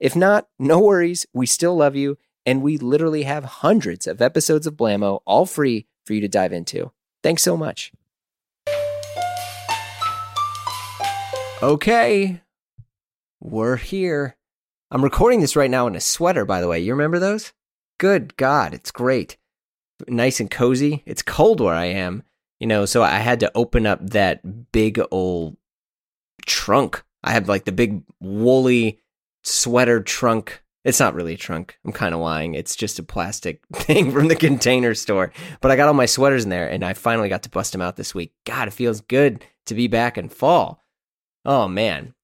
If not, no worries, we still love you, and we literally have hundreds of episodes of Blamo all free for you to dive into. Thanks so much. Okay, we're here. I'm recording this right now in a sweater, by the way. You remember those? Good God, it's great. Nice and cozy. It's cold where I am, you know, so I had to open up that big old trunk. I have like the big woolly sweater trunk. It's not really a trunk. I'm kind of lying. It's just a plastic thing from the container store. But I got all my sweaters in there and I finally got to bust them out this week. God, it feels good to be back in fall. Oh, man.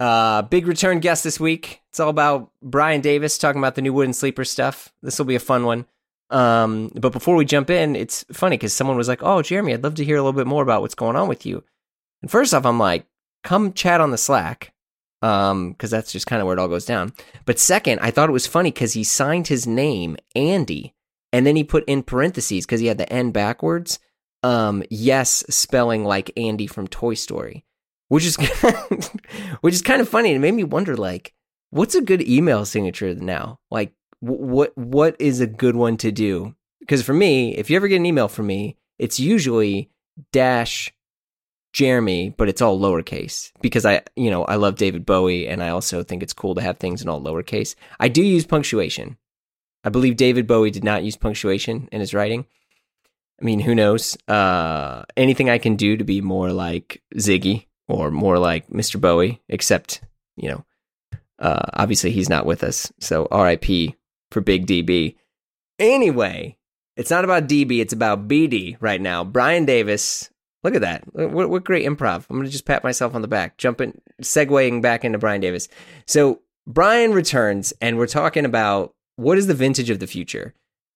Uh, big return guest this week. It's all about Brian Davis talking about the new Wooden Sleeper stuff. This will be a fun one. Um, but before we jump in, it's funny because someone was like, "Oh, Jeremy, I'd love to hear a little bit more about what's going on with you." And first off, I'm like, "Come chat on the Slack," um, because that's just kind of where it all goes down. But second, I thought it was funny because he signed his name Andy, and then he put in parentheses because he had the N backwards. Um, yes, spelling like Andy from Toy Story which is which is kind of funny. It made me wonder, like, what's a good email signature now? Like, what what is a good one to do? Because for me, if you ever get an email from me, it's usually dash Jeremy, but it's all lowercase because I, you know, I love David Bowie and I also think it's cool to have things in all lowercase. I do use punctuation. I believe David Bowie did not use punctuation in his writing. I mean, who knows? Uh, anything I can do to be more like Ziggy or more like Mr. Bowie, except, you know, uh, obviously he's not with us. So RIP for Big DB. Anyway, it's not about DB, it's about BD right now. Brian Davis. Look at that. What, what great improv. I'm going to just pat myself on the back, jumping, segueing back into Brian Davis. So Brian returns, and we're talking about what is the vintage of the future?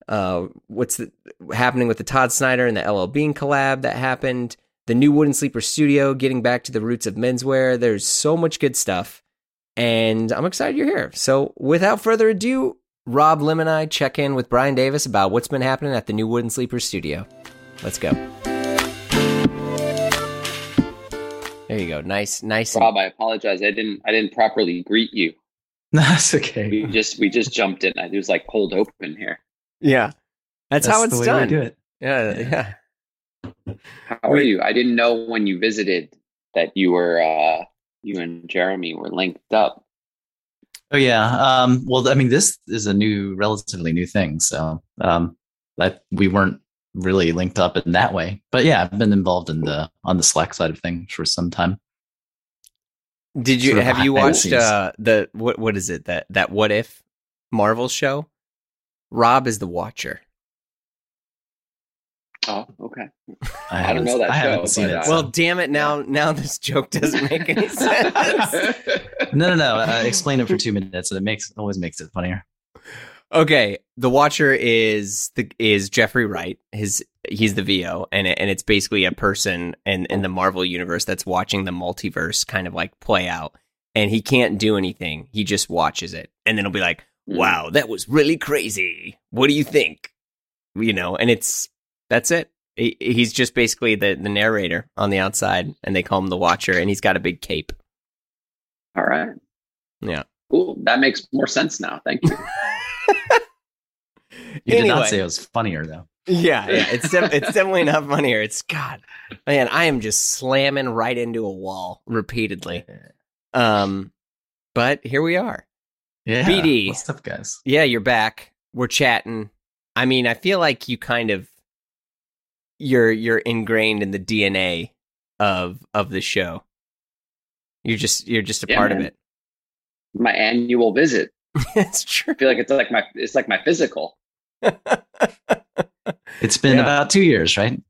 Uh, what's the, happening with the Todd Snyder and the LL Bean collab that happened? the new Wooden Sleeper Studio, getting back to the roots of menswear. There's so much good stuff, and I'm excited you're here. So, without further ado, Rob Lim and I check in with Brian Davis about what's been happening at the new Wooden Sleeper Studio. Let's go. There you go. Nice, nice. Rob, I apologize. I didn't. I didn't properly greet you. That's okay. We just we just jumped in. It was like cold open here. Yeah, that's, that's how it's done. do it. Yeah, yeah. yeah. How are you? I didn't know when you visited that you were uh you and Jeremy were linked up. Oh yeah. Um well I mean this is a new relatively new thing. So um that we weren't really linked up in that way. But yeah, I've been involved in the on the Slack side of things for some time. Did you sort have you watched uh the what what is it that that what if Marvel show? Rob is the watcher. Oh, okay. I, I don't know that I show. Haven't seen it. Well, damn it! Now, now this joke doesn't make any sense. no, no, no. Uh, explain it for two minutes, and it makes always makes it funnier. Okay, the Watcher is the is Jeffrey Wright. His he's the VO, and it, and it's basically a person in in the Marvel universe that's watching the multiverse kind of like play out, and he can't do anything. He just watches it, and then he'll be like, hmm. "Wow, that was really crazy. What do you think?" You know, and it's that's it. He, he's just basically the, the narrator on the outside, and they call him the Watcher, and he's got a big cape. All right. Yeah. Cool. That makes more sense now. Thank you. you anyway. did not say it was funnier though. Yeah, yeah, it's de- it's definitely not funnier. It's God, man, I am just slamming right into a wall repeatedly. Um, but here we are. Yeah, BD, what's up, guys? Yeah, you're back. We're chatting. I mean, I feel like you kind of you're you're ingrained in the DNA of of the show. You're just you're just a yeah, part man. of it. My annual visit. it's true. I feel like it's like my it's like my physical. it's been yeah. about two years, right?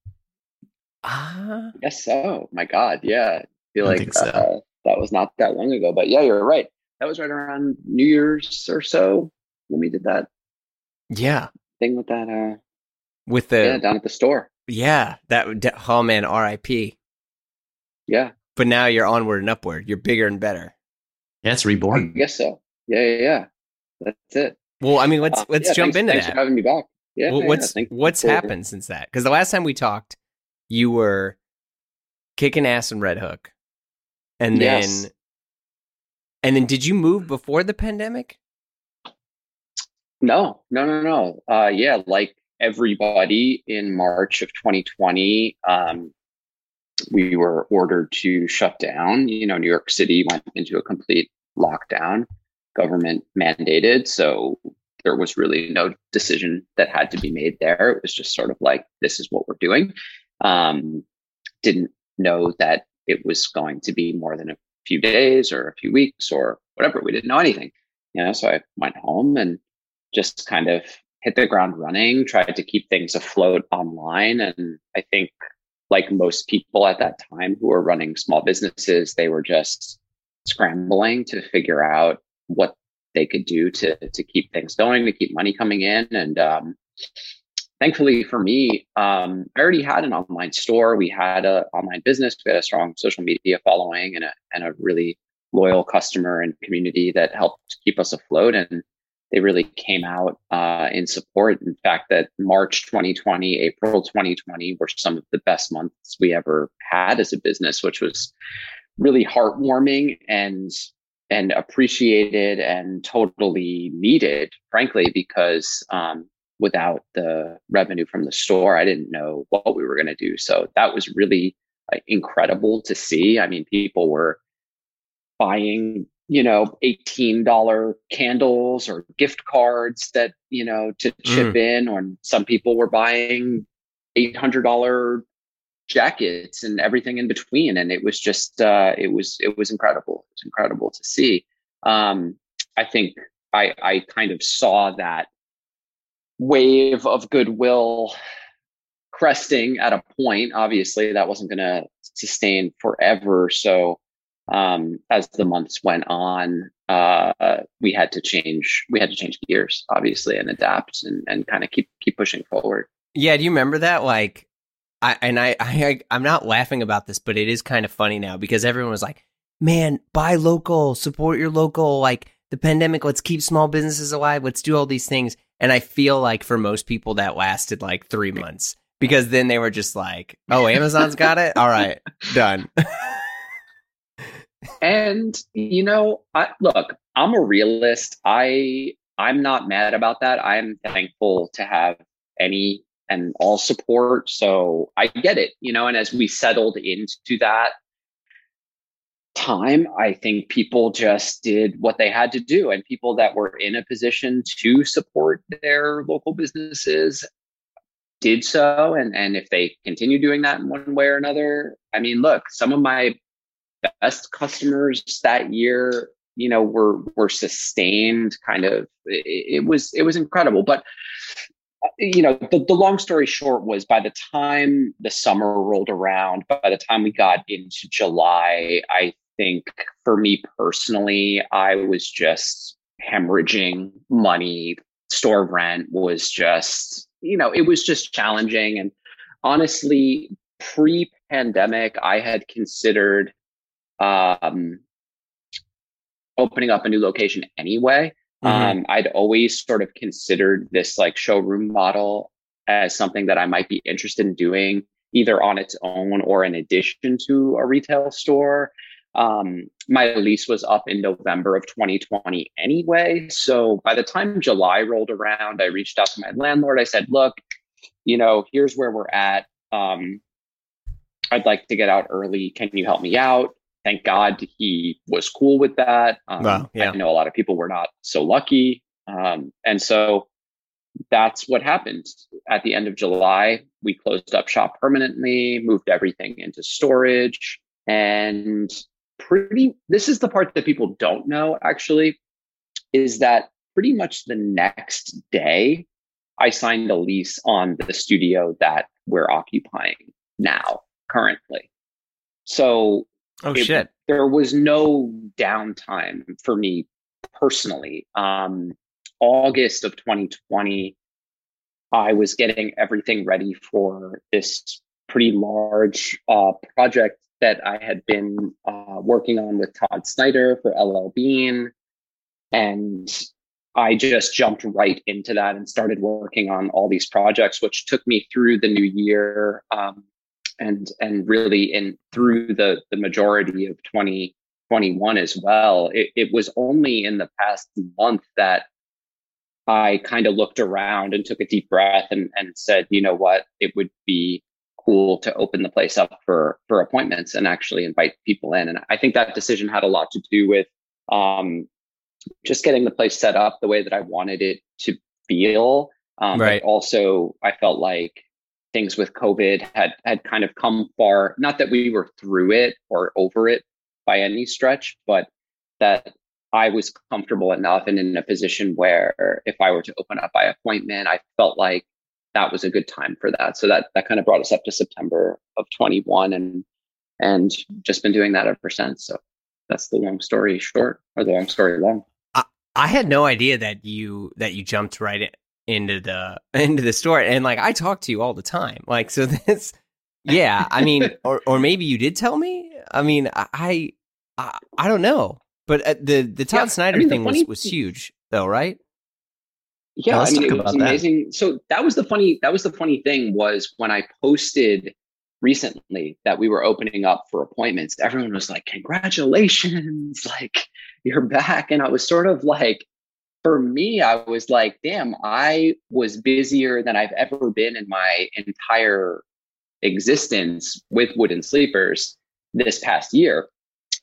Uh, yes, so. My God, yeah. I feel I like so. uh, that was not that long ago, but yeah, you're right. That was right around New Year's or so. when we did that Yeah. thing with that. Uh, With the yeah, yeah, down at the store. Yeah, that oh man, R.I.P. Yeah, But now you're onward and upward. You're bigger and better. Yeah, it's I reborn. guess so. Yeah, yeah, yeah. That's it. Well, I mean, let's Uh, let's yeah, jump thanks, into thanks that. for having me back. Yeah, Well, what's thank- what's happened since that? Because the last time we talked, you were kicking ass in Red Hook, and then and then did you move before the pandemic? No, no, no, no. Uh, yeah, like everybody in March of 2020, um, we were ordered to shut down. You know, New York City went into a complete lockdown, government mandated. So there was really no decision that had to be made there. It was just sort of like, this is what we're doing. Um, didn't know that it was going to be more than a few days or a few weeks or whatever. We didn't know anything. You know, so I went home and just kind of hit the ground running, tried to keep things afloat online. And I think, like most people at that time who were running small businesses, they were just scrambling to figure out what they could do to to keep things going, to keep money coming in. And um, thankfully for me, um, I already had an online store. We had an online business. We had a strong social media following and a and a really loyal customer and community that helped keep us afloat. And they really came out uh, in support. In fact, that March 2020, April 2020 were some of the best months we ever had as a business, which was really heartwarming and and appreciated and totally needed, frankly, because um, without the revenue from the store, I didn't know what we were going to do. So that was really uh, incredible to see. I mean, people were buying you know $18 candles or gift cards that you know to chip in or some people were buying $800 jackets and everything in between and it was just uh it was it was incredible it was incredible to see um i think i i kind of saw that wave of goodwill cresting at a point obviously that wasn't going to sustain forever so um, as the months went on, uh, we had to change. We had to change gears, obviously, and adapt and, and kind of keep keep pushing forward. Yeah, do you remember that? Like, I and I, I I'm not laughing about this, but it is kind of funny now because everyone was like, "Man, buy local, support your local." Like the pandemic, let's keep small businesses alive. Let's do all these things. And I feel like for most people that lasted like three months because then they were just like, "Oh, Amazon's got it. All right, done." and you know, I, look, I'm a realist. I I'm not mad about that. I'm thankful to have any and all support. So I get it, you know. And as we settled into that time, I think people just did what they had to do, and people that were in a position to support their local businesses did so. And and if they continue doing that in one way or another, I mean, look, some of my best customers that year you know were were sustained kind of it, it, was it was incredible but you know the, the long story short was by the time the summer rolled around by the time we got into july i think for me personally i was just hemorrhaging money store rent was just you know it was just challenging and honestly pre pandemic i had considered um, opening up a new location anyway. Mm-hmm. Um, I'd always sort of considered this like showroom model as something that I might be interested in doing either on its own or in addition to a retail store. Um, my lease was up in November of 2020 anyway. So by the time July rolled around, I reached out to my landlord. I said, look, you know, here's where we're at. Um, I'd like to get out early. Can you help me out? Thank God he was cool with that. Um, wow, yeah. I know a lot of people were not so lucky. Um, and so that's what happened. At the end of July, we closed up shop permanently, moved everything into storage, and pretty, this is the part that people don't know actually, is that pretty much the next day, I signed a lease on the studio that we're occupying now, currently. So Oh it, shit! There was no downtime for me personally. Um, August of 2020, I was getting everything ready for this pretty large uh, project that I had been uh, working on with Todd Snyder for LL Bean. And I just jumped right into that and started working on all these projects, which took me through the new year um, and and really in through the the majority of 2021 as well. It, it was only in the past month that I kind of looked around and took a deep breath and, and said, you know what, it would be cool to open the place up for for appointments and actually invite people in. And I think that decision had a lot to do with um, just getting the place set up the way that I wanted it to feel. Um, right. also, I felt like things with COVID had had kind of come far. Not that we were through it or over it by any stretch, but that I was comfortable enough and in a position where if I were to open up by appointment, I felt like that was a good time for that. So that that kind of brought us up to September of 21 and and just been doing that ever since. So that's the long story short or the long story long. I, I had no idea that you that you jumped right in, into the into the store and like I talk to you all the time. Like so this yeah, I mean or or maybe you did tell me? I mean, I I, I don't know. But uh, the the Todd yeah, Snyder I mean, thing was was huge though, right? Yeah, I mean, it was amazing. That. So that was the funny. That was the funny thing was when I posted recently that we were opening up for appointments. Everyone was like, "Congratulations! Like you're back!" And I was sort of like, for me, I was like, "Damn, I was busier than I've ever been in my entire existence with Wooden Sleepers this past year."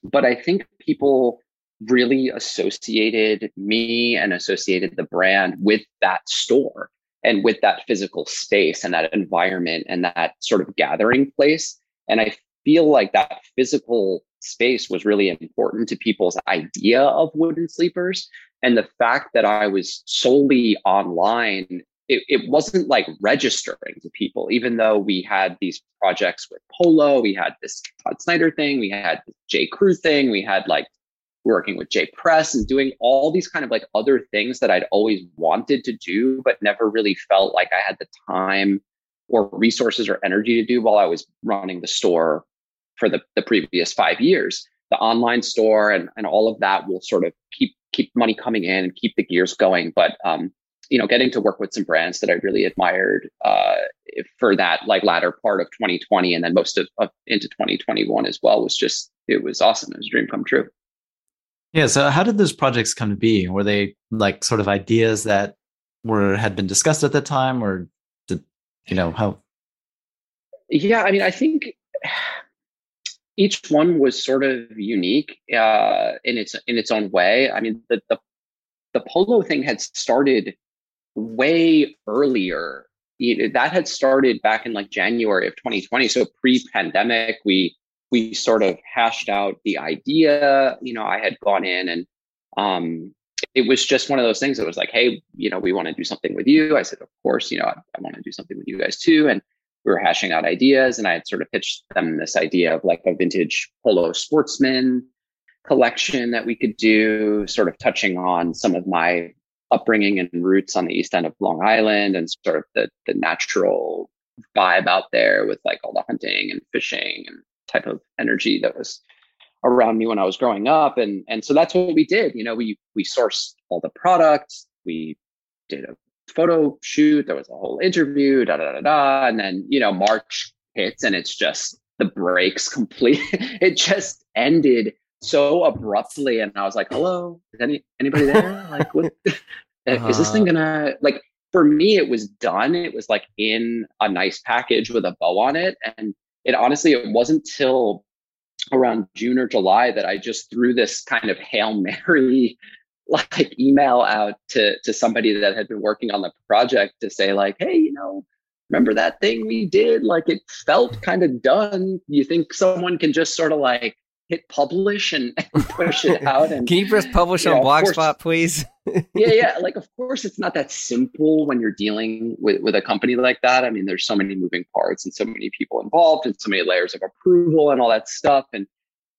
But I think people really associated me and associated the brand with that store and with that physical space and that environment and that sort of gathering place. And I feel like that physical space was really important to people's idea of wooden sleepers. And the fact that I was solely online, it, it wasn't like registering to people, even though we had these projects with Polo, we had this Todd Snyder thing, we had J. Crew thing, we had like working with J Press and doing all these kind of like other things that I'd always wanted to do, but never really felt like I had the time or resources or energy to do while I was running the store for the, the previous five years. The online store and, and all of that will sort of keep keep money coming in and keep the gears going. But um, you know, getting to work with some brands that I really admired uh, for that like latter part of 2020 and then most of, of into 2021 as well was just it was awesome. It was a dream come true. Yeah. So how did those projects come to be? Were they like sort of ideas that were had been discussed at the time, or did you know how? Yeah, I mean, I think each one was sort of unique uh, in its in its own way. I mean, the the the polo thing had started way earlier. That had started back in like January of 2020. So pre-pandemic, we we sort of hashed out the idea. You know, I had gone in and um, it was just one of those things that was like, hey, you know, we want to do something with you. I said, of course, you know, I, I want to do something with you guys too. And we were hashing out ideas, and I had sort of pitched them this idea of like a vintage polo sportsman collection that we could do, sort of touching on some of my upbringing and roots on the east end of Long Island and sort of the the natural vibe out there with like all the hunting and fishing and type of energy that was around me when I was growing up. And and so that's what we did. You know, we we sourced all the products, we did a photo shoot, there was a whole interview, da da da da. And then, you know, March hits and it's just the breaks complete. it just ended so abruptly. And I was like, hello, is any anybody there? Like what uh-huh. is this thing uh-huh. gonna like for me it was done. It was like in a nice package with a bow on it. And it honestly it wasn't till around June or July that I just threw this kind of hail mary like email out to to somebody that had been working on the project to say like, hey, you know, remember that thing we did? Like it felt kind of done. You think someone can just sort of like hit publish and, and push it out. And can you press publish on know, Blogspot, please? yeah, yeah. Like, of course, it's not that simple when you're dealing with with a company like that. I mean, there's so many moving parts and so many people involved and so many layers of approval and all that stuff. And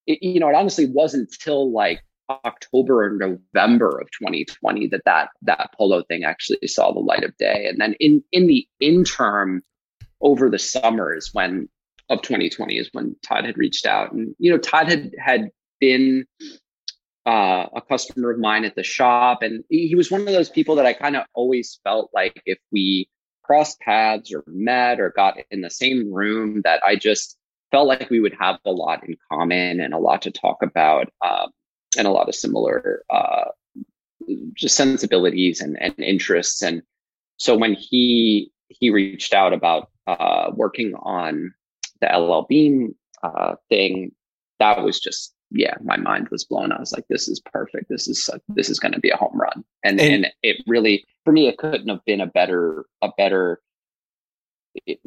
it, you know, it honestly wasn't until like October or November of 2020 that that that polo thing actually saw the light of day. And then in in the interim, over the summers when of 2020 is when Todd had reached out, and you know Todd had had been uh, a customer of mine at the shop, and he, was one of those people that I kind of always felt like if we crossed paths or met or got in the same room, that I just felt like we would have a lot in common and a lot to talk about. Um, and a lot of similar uh, just sensibilities and, and interests. And so when he he reached out about uh, working on the LL Bean uh, thing, that was just yeah, my mind was blown. I was like, this is perfect. This is this is going to be a home run. And, and and it really for me, it couldn't have been a better a better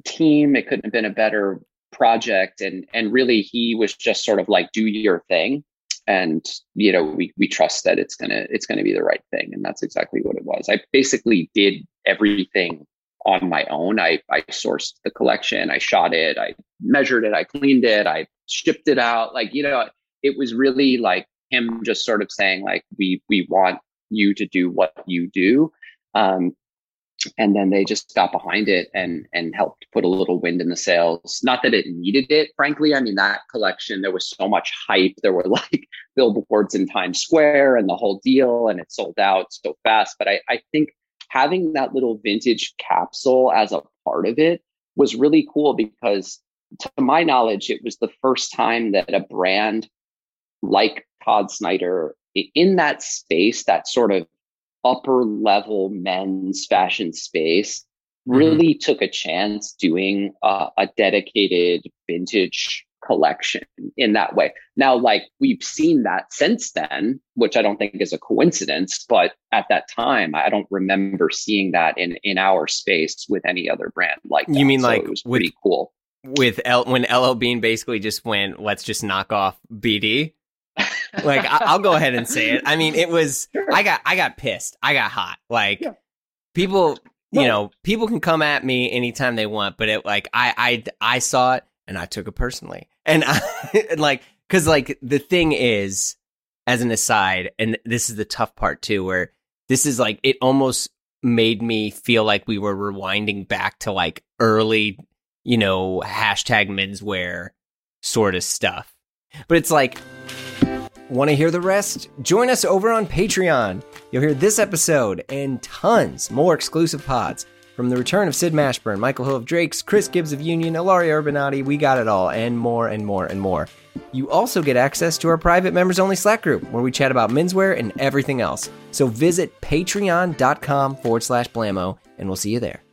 team. It couldn't have been a better project. And and really, he was just sort of like, do your thing and you know we we trust that it's gonna it's gonna be the right thing. And that's exactly what it was. I basically did everything on my own. I i sourced the collection. I shot it. I measured it. I cleaned it. I shipped it out. Like you know it was really like him just sort of saying like we we want you to do what you do. Um, and then they just got behind it and and helped put a little wind in the sails. Not that it needed it frankly. I mean that collection there was so much hype. There were like billboards in times square and the whole deal and it sold out so fast. But i i think having that little vintage capsule as a part of it was really cool because to my knowledge it was the first time that a brand like todd snyder in that space that sort of upper level men's fashion space mm-hmm. really mm-hmm. took a chance doing uh, a dedicated vintage collection in that way. Now, like we've seen that since then, which I don't think is a coincidence, but at that time, I don't remember seeing that in in our space with any other brand like that. You mean so like it was pretty with, cool with L when LL Bean basically just went, let's just knock off BD like I, will go ahead and say it. I mean, it was sure. I got I got pissed. I got hot. Like yeah. people, you know, people can come at me anytime they want, but it like I I I saw it and I took it personally. And I like cuz like the thing is as an aside and this is the tough part too where this is like it almost made me feel like we were rewinding back to like early, you know, hashtag menswear sort of stuff. But it's like Want to hear the rest? Join us over on Patreon. You'll hear this episode and tons more exclusive pods. From the return of Sid Mashburn, Michael Hill of Drake's, Chris Gibbs of Union, Ilaria Urbanati, we got it all, and more and more and more. You also get access to our private members only Slack group where we chat about menswear and everything else. So visit patreon.com forward slash blamo, and we'll see you there.